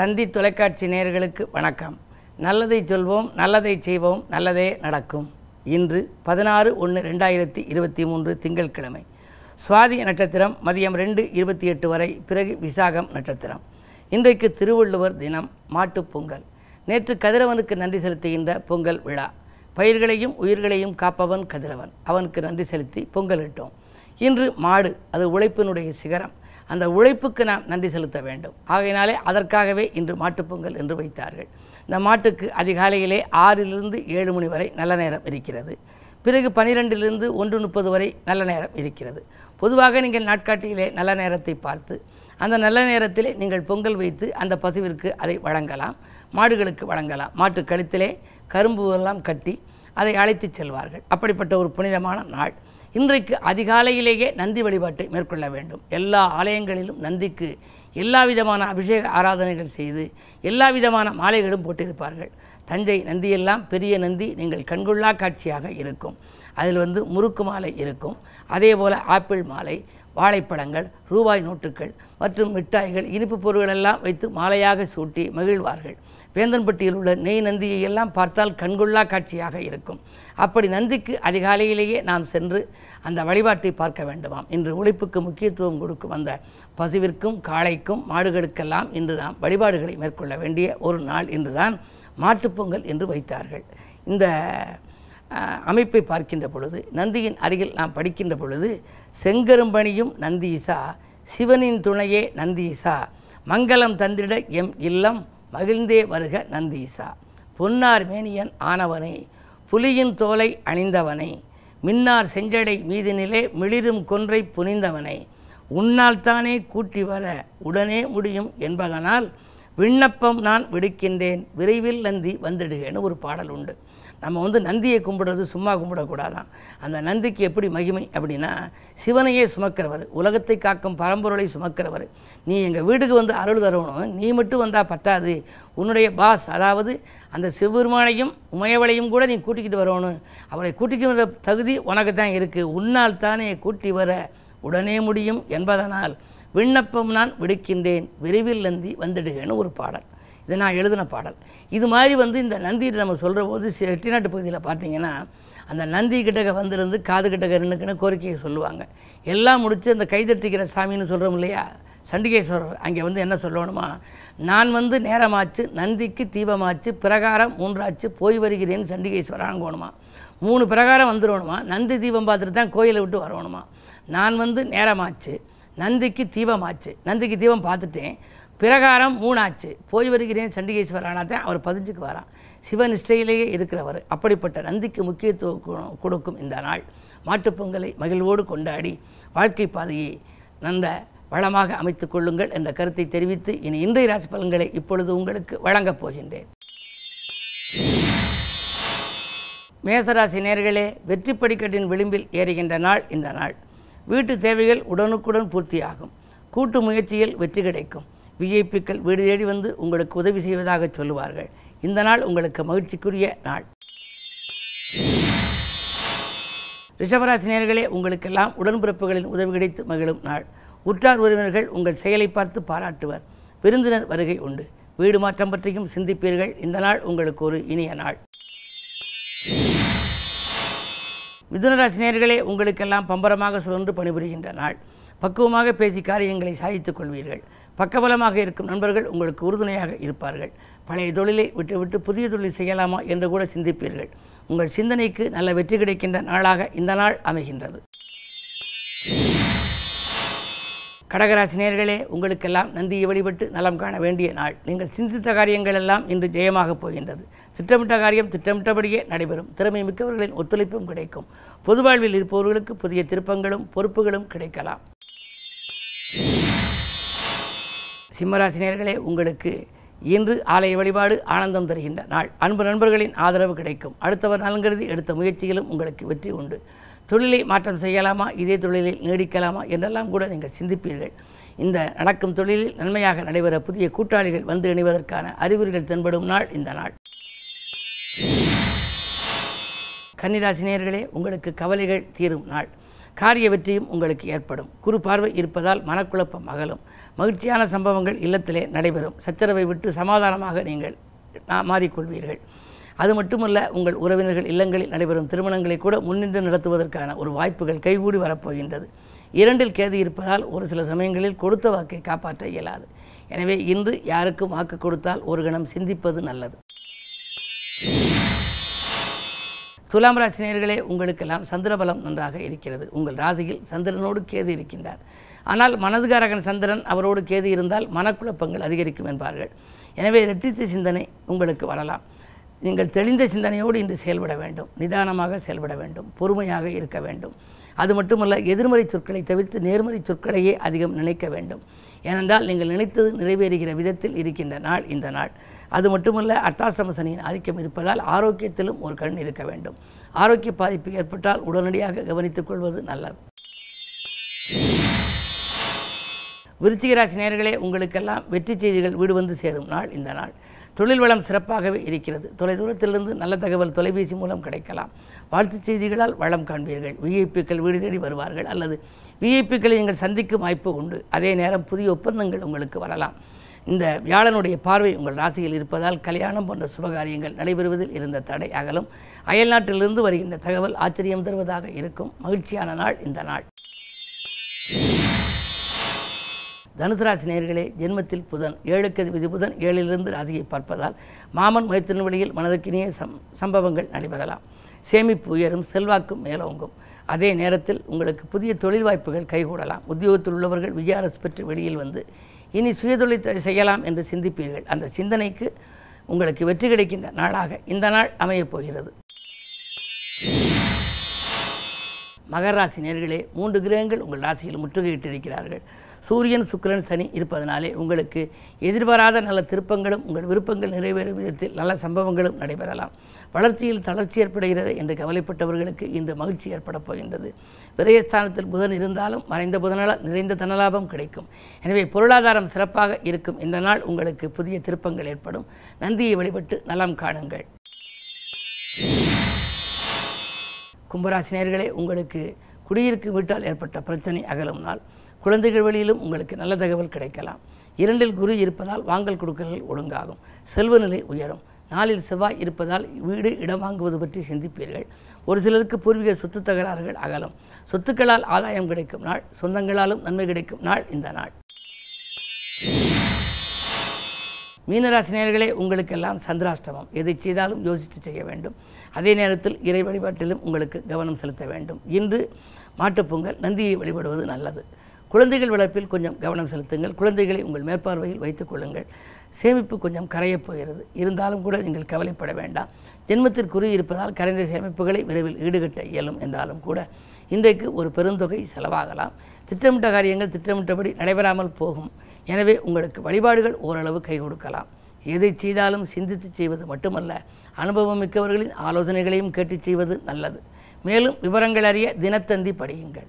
தந்தி தொலைக்காட்சி நேயர்களுக்கு வணக்கம். நல்லதை சொல்வோம் நல்லதை செய்வோம் நல்லதே நடக்கும். இன்று பதினாறு ஒன்று ரெண்டாயிரத்தி இருபத்தி மூன்று திங்கட்கிழமை. சுவாதி நட்சத்திரம் மதியம் ரெண்டு இருபத்தி எட்டு வரை பிறகு விசாகம் நட்சத்திரம். இன்றைக்கு திருவள்ளுவர் தினம் மாட்டுப் பொங்கல். நேற்று கதிரவனுக்கு நன்றி செலுத்துகின்ற பொங்கல் விழா. பயிர்களையும் உயிர்களையும் காப்பவன் கதிரவன். அவனுக்கு நன்றி செலுத்தி பொங்கலிட்டோம். இன்று மாடு அது உழைப்பினுடைய சிகரம். அந்த உழைப்புக்கு நாம் நன்றி செலுத்த வேண்டும். ஆகையினாலே அதற்காகவே இன்று மாட்டுப் பொங்கல் என்று வைத்தார்கள். இந்த மாட்டுக்கு அதிகாலையிலே ஆறிலிருந்து ஏழு மணி வரை நல்ல நேரம் இருக்கிறது. பிறகு பனிரெண்டிலிருந்து ஒன்று முப்பது வரை நல்ல நேரம் இருக்கிறது. பொதுவாக நீங்கள் நாட்காட்டியிலே நல்ல நேரத்தை பார்த்து அந்த நல்ல நேரத்திலே நீங்கள் பொங்கல் வைத்து அந்த பசுவிற்கு அதை வழங்கலாம் மாடுகளுக்கு வழங்கலாம். மாட்டு கழுத்திலே கரும்பு எல்லாம் கட்டி அதை அழைத்துச் செல்வார்கள். அப்படிப்பட்ட ஒரு புனிதமான நாள். இன்றைக்கு அதிகாலையிலேயே நந்தி வழிபாட்டை மேற்கொள்ள வேண்டும். எல்லா ஆலயங்களிலும் நந்திக்கு எல்லா விதமான அபிஷேக ஆராதனைகள் செய்து எல்லா விதமான மாலைகளும் போட்டிருப்பார்கள். தஞ்சை நந்தியெல்லாம் பெரிய நந்தி நீங்கள் கண்கொள்ளா காட்சியாக இருக்கும். அதில் வந்து முறுக்கு மாலை இருக்கும். அதே போல் ஆப்பிள் மாலை வாழைப்பழங்கள் ரூபாய் நோட்டுகள் மற்றும் மிட்டாய்கள் இனிப்பு பொருட்கள் எல்லாம் வைத்து மாலையாக சூட்டி மகிழ்வார்கள். வேந்தன்பட்டியில் உள்ள நெய் நந்தியை எல்லாம் பார்த்தால் கண்கொள்ளா காட்சியாக இருக்கும். அப்படி நந்திக்கு அதிகாலையிலேயே நாம் சென்று அந்த வழிபாட்டை பார்க்க வேண்டுமாம். இன்று உழைப்புக்கு முக்கியத்துவம் கொடுக்கும் அந்த பசுவிற்கும் காளைக்கும் மாடுகளுக்கெல்லாம் இன்று நாம் வழிபாடுகளை மேற்கொள்ள வேண்டிய ஒரு நாள் இன்றுதான் மாட்டுப்பொங்கல் என்று வைத்தார்கள். இந்த அமைப்பை பார்க்கின்ற பொழுது நந்தியின் அருகில் நாம் படிக்கின்ற பொழுது செங்கரும்பணியும் நந்தீசா சிவனின் துணையே நந்தீசா மங்களம் தந்திட எம் இல்லம் மகிழ்ந்தே வருக நந்தீசா பொன்னார் மேனியன் ஆனவனை புலியின் தோலை அணிந்தவனை மின்னார் செஞ்சடை மீதினிலே மிளிரும் கொன்றை புனிந்தவனை உன்னால் தானே கூட்டி வர உடனே முடியும் என்பதனால் விண்ணப்பம் நான் விடுக்கின்றேன் விரைவில் நந்தி வந்துடுகேன்னு ஒரு பாடல் உண்டு. நம்ம வந்து நந்தியை கும்பிடுறது சும்மா கும்பிடக்கூடாதான். அந்த நந்திக்கு எப்படி மகிமை அப்படின்னா சிவனையே சுமக்கிறவர் உலகத்தை காக்கும் பரம்பொருளை சுமக்கிறவர். நீ எங்கள் வீட்டுக்கு வந்து அருள் தரணும் நீ மட்டும் வந்தால் பத்தாது. உன்னுடைய பாஸ் அதாவது அந்த சிவபெருமானையும் உமையவளையும் கூட நீ கூட்டிக்கிட்டு வரணும். அவரை கூட்டிக்கிற தகுதி உனக்கு தான் இருக்குது உன்னால் தானே கூட்டி வர உடனே முடியும் என்பதனால் விண்ணப்பம் நான் விடுக்கின்றேன். விரைவில் நந்தி வந்துடுகன்னு ஒரு பாடல். இது நான் எழுதின பாடல். இது மாதிரி வந்து இந்த நந்தி நம்ம சொல்கிற போது செட்டிநாட்டு பகுதியில் பார்த்தீங்கன்னா அந்த நந்தி கிட்டக்க வந்திருந்து காது கிட்டக்க நின்றுக்குன்னு கோரிக்கையை சொல்லுவாங்க. எல்லாம் முடித்து அந்த கைதட்டிக்கிற சாமின்னு சொல்கிறோம் இல்லையா? சண்டிகேஸ்வரர் அங்கே வந்து என்ன சொல்லணுமா? நான் வந்து நேரமாச்சு நந்திக்கு தீபமாச்சு பிரகாரம் மூன்றாச்சு போய் வருகிறேன் சண்டிகேஸ்வரான்னு போகணுமா மூணு பிரகாரம் வந்துடணுமா? நந்தி தீபம் பார்த்துட்டு தான் கோயிலை விட்டு வரணுமா? நான் வந்து நேரமாச்சு நந்திக்கு தீபமாச்சு நந்திக்கு தீபம் பார்த்துட்டேன். பிரகாரம் மூணாச்சு. போய் வருகிறேன் சண்டிகேஸ்வரானாதான் அவர் பதிஞ்சுக்கு வரான். சிவநிஷ்டையிலேயே இருக்கிறவர். அப்படிப்பட்ட நந்திக்கு முக்கியத்துவம் கொடுக்கும் இந்த நாள். மாட்டுப் பொங்கலை மகிழ்வோடு கொண்டாடி வாழ்க்கை பாதையை நல்ல வளமாக அமைத்துக் கொள்ளுங்கள் என்ற கருத்தை தெரிவித்து இனி இன்றைய ராசி பலன்களை இப்பொழுது உங்களுக்கு வழங்கப் போகின்றேன். மேசராசி நேர்களே வெற்றி படிக்கட்டின் விளிம்பில் ஏறுகின்ற நாள் இந்த நாள். வீட்டு தேவைகள் உடனுக்குடன் பூர்த்தியாகும். கூட்டு முயற்சியில் வெற்றி கிடைக்கும். விஐபிக்கள் வீடு தேடி வந்து உங்களுக்கு உதவி செய்வதாக சொல்லுவார்கள். இந்த நாள் உங்களுக்கு மகிழ்ச்சிக்குரிய நாள். ரிஷபராசி நேர்களே உங்களுக்கெல்லாம் உடன்பிறப்புகளின் உதவி கிடைத்து மகிழும் நாள். உற்றார் உறவினர்கள் உங்கள் செயலை பார்த்து பாராட்டுவர். விருந்தினர் வருகை உண்டு. வீடு மாற்றம் பற்றியும் சிந்திப்பீர்கள். இந்த நாள் உங்களுக்கு ஒரு இனிய நாள். மிதுனராசி உங்களுக்கெல்லாம் பம்பரமாக சுழன்று பணிபுரிகின்ற நாள். பக்குவமாக பேசி காரியங்களை சாதித்துக் கொள்வீர்கள். பக்கபலமாக இருக்கும் நண்பர்கள் உங்களுக்கு உறுதுணையாக இருப்பார்கள். பழைய தொழிலை விட்டுவிட்டு புதிய தொழில் செய்யலாமா என்று கூட சிந்திப்பீர்கள். உங்கள் சிந்தனைக்கு நல்ல வெற்றி கிடைக்கின்ற நாளாக இந்த நாள் அமைகின்றது. கடகராசி நேர்களே உங்களுக்கெல்லாம் நந்தியை வழிபட்டு நலம் காண வேண்டிய நாள். நீங்கள் சிந்தித்த காரியங்கள் எல்லாம் இன்று ஜெயமாகப் போகின்றது. திட்டமிட்ட காரியம் திட்டமிட்டபடியே நடைபெறும். திறமை மிக்கவர்களின் ஒத்துழைப்பும் கிடைக்கும். பொது வாழ்வில் இருப்பவர்களுக்கு புதிய திருப்பங்களும் பொறுப்புகளும் கிடைக்கலாம். சிம்மராசினியர்களே உங்களுக்கு இன்று ஆலய வழிபாடு ஆனந்தம் தருகின்ற நாள். அன்பு நண்பர்களின் ஆதரவு கிடைக்கும். அடுத்தவர் நலங்கருதி எடுத்த முயற்சிகளும் உங்களுக்கு வெற்றி உண்டு. தொழிலை மாற்றம் செய்யலாமா? இதே தொழிலில் நீடிக்கலாமா? என்றெல்லாம் கூட நீங்கள் சிந்திப்பீர்கள். இந்த நடக்கும் தொழிலில் நன்மையாக நடைபெற புதிய கூட்டாளிகள் வந்து இணைவதற்கான அறிகுறிகள் தென்படும் நாள் இந்த நாள். கன்னிராசினியர்களே உங்களுக்கு கவலைகள் தீரும் நாள். காரிய வெற்றியும் உங்களுக்கு ஏற்படும். குறு பார்வை இருப்பதால் மனக்குழப்பம் அகலும். மகிழ்ச்சியான சம்பவங்கள் இல்லத்திலே நடைபெறும். சச்சரவை விட்டு சமாதானமாக நீங்கள் மாறிக்கொள்வீர்கள். அது மட்டுமல்ல உங்கள் உறவினர்கள் இல்லங்களில் நடைபெறும் திருமணங்களை கூட முன்னின்று நடத்துவதற்கான ஒரு வாய்ப்புகள் கைகூடி வரப்போகின்றது. இரண்டில் கேது இருப்பதால் ஒரு சில சமயங்களில் கொடுத்த வாக்கை காப்பாற்ற இயலாது. எனவே இன்று யாருக்கும் வாக்கு கொடுத்தால் ஒரு கணம் சிந்திப்பது நல்லது. துலாம் ராசினியர்களே உங்களுக்கெல்லாம் சந்திரபலம் நன்றாக இருக்கிறது. உங்கள் ராசியில் சந்திரனோடு கேது இருக்கின்றார். ஆனால் மனதுகாரகன் சந்திரன் அவரோடு கேது இருந்தால் மனக்குழப்பங்கள் அதிகரிக்கும் என்பார்கள். எனவே இரட்டித்த சிந்தனை உங்களுக்கு வரலாம். நீங்கள் தெளிந்த சிந்தனையோடு இன்று செயல்பட வேண்டும். நிதானமாக செயல்பட வேண்டும். பொறுமையாக இருக்க வேண்டும். அது மட்டுமல்ல எதிர்மறை சொற்களை தவிர்த்து நேர்மறை சொற்களையே அதிகம் நினைக்க வேண்டும். ஏனென்றால் நீங்கள் நினைத்தது நிறைவேறுகிற விதத்தில் இருக்கின்ற நாள் இந்த நாள். அது மட்டுமல்ல அட்டாசிரம சனியின் ஆதிக்கம் இருப்பதால் ஆரோக்கியத்திலும் ஒரு கண் இருக்க வேண்டும். ஆரோக்கிய பாதிப்பு ஏற்பட்டால் உடனடியாக கவனித்துக் கொள்வது நல்லது. விருச்சிகராசி நேர்களே உங்களுக்கெல்லாம் வெற்றி செய்திகள் வீடு வந்து சேரும் நாள் இந்த நாள். தொழில் வளம் சிறப்பாகவே இருக்கிறது. தொலைதூரத்திலிருந்து நல்ல தகவல் தொலைபேசி மூலம் கிடைக்கலாம். வாழ்த்துச் செய்திகளால் வளம் காண்பீர்கள். விஐபிக்கள் வீடு தேடி வருவார்கள். அல்லது விஐபிக்களை நீங்கள் சந்திக்கும் வாய்ப்பு உண்டு. அதே நேரம் புதிய ஒப்பந்தங்கள் உங்களுக்கு வரலாம். இந்த வியாழனுடைய பார்வை உங்கள் ராசியில் இருப்பதால் கல்யாணம் போன்ற சுபகாரியங்கள் நடைபெறுவதில் இருந்த தடை அகலும். அயல்நாட்டிலிருந்து வருகின்ற தகவல் ஆச்சரியம் தருவதாக இருக்கும். மகிழ்ச்சியான நாள் இந்த நாள். தனுசு ராசி நேர்களே ஜென்மத்தில் புதன் ஏழுக்கு அதிபதி புதன் ஏழிலிருந்து ராசியை பார்ப்பதால் மாமன் மைத்திரன் வழியில் மனதுக்கினிய சம் சம்பவங்கள் நடைபெறலாம். சேமிப்பு உயரும் செல்வாக்கும் மேலோங்கும். அதே நேரத்தில் உங்களுக்கு புதிய தொழில் வாய்ப்புகள் கைகூடலாம். உத்தியோகத்தில் உள்ளவர்கள் விஜயாரஸ் பெற்று வெளியில் வந்து இனி சுயதொழில் செய்யலாம் என்று சிந்திப்பீர்கள். அந்த சிந்தனைக்கு உங்களுக்கு வெற்றி கிடைக்கின்ற நாளாக இந்த நாள் அமையப் போகிறது. மகர ராசி நேர்களே மூன்று கிரகங்கள் உங்கள் ராசியில் முற்றுகையிட்டிருக்கிறார்கள். சூரியன் சுக்கிரன் சனி இருப்பதனாலே உங்களுக்கு எதிர்பாராத நல்ல திருப்பங்களும் உங்கள் விருப்பங்கள் நிறைவேறும் விதத்தில் நல்ல சம்பவங்களும் நடைபெறலாம். வளர்ச்சியில் தளர்ச்சி ஏற்படுகிறது என்று கவலைப்பட்டவர்களுக்கு இன்று மகிழ்ச்சி ஏற்படப் போகின்றது. விரயஸ்தானத்தில் புதன் இருந்தாலும் மறைந்த புதனால் நிறைந்த தனலாபம் கிடைக்கும். எனவே பொருளாதாரம் சிறப்பாக இருக்கும். இந்த நாள் உங்களுக்கு புதிய திருப்பங்கள் ஏற்படும். நந்தியை வழிபட்டு நலம் காணுங்கள். கும்பராசினியர்களே உங்களுக்கு குடியிருக்கும் வீட்டால் ஏற்பட்ட பிரச்சனை அகலும் நாள். குழந்தைகள் வழியிலும் உங்களுக்கு நல்ல தகவல் கிடைக்கலாம். இரண்டில் குரு இருப்பதால் வாங்கல் கொடுக்கல்கள் ஒழுங்காகும். செல்வ நிலை உயரும். நாளில் செவ்வாய் இருப்பதால் வீடு இடம் வாங்குவது பற்றி சிந்திப்பீர்கள். ஒரு சிலருக்கு பூர்வீக சொத்து தகராறுகள் அகலும். சொத்துக்களால் ஆதாயம் கிடைக்கும் நாள் சொந்தங்களாலும் நன்மை கிடைக்கும் நாள் இந்த நாள். மீனராசினியர்களே உங்களுக்கெல்லாம் சந்திராஷ்டமம். எதை செய்தாலும் யோசித்து செய்ய வேண்டும். அதே நேரத்தில் இறை வழிபாட்டிலும் உங்களுக்கு கவனம் செலுத்த வேண்டும். இன்று மாட்டுப்பொங்கல் நந்தியை வழிபடுவது நல்லது. குழந்தைகள் வளர்ப்பில் கொஞ்சம் கவனம் செலுத்துங்கள். குழந்தைகளை உங்கள் மேற்பார்வையில் வைத்துக் கொள்ளுங்கள். சேமிப்பு கொஞ்சம் கரையப் போகிறது. இருந்தாலும் கூட நீங்கள் கவலைப்பட வேண்டாம். ஜென்மத்திற்குறி இருப்பதால் கரைந்த சேமிப்புகளை விரைவில் ஈடுகட்ட இயலும் என்றாலும் கூட இன்றைக்கு ஒரு பெருந்தொகை செலவாகலாம். திட்டமிட்ட காரியங்கள் திட்டமிட்டபடி நடைபெறாமல் போகும். எனவே உங்களுக்கு வழிபாடுகள் ஓரளவு கை கொடுக்கலாம். எதை செய்தாலும் சிந்தித்து செய்வது மட்டுமல்ல. அனுபவம் மிக்கவர்களின் ஆலோசனைகளையும் கேட்டுச் செய்வது நல்லது. மேலும் விவரங்கள் அறிய தினத்தந்தி படியுங்கள்.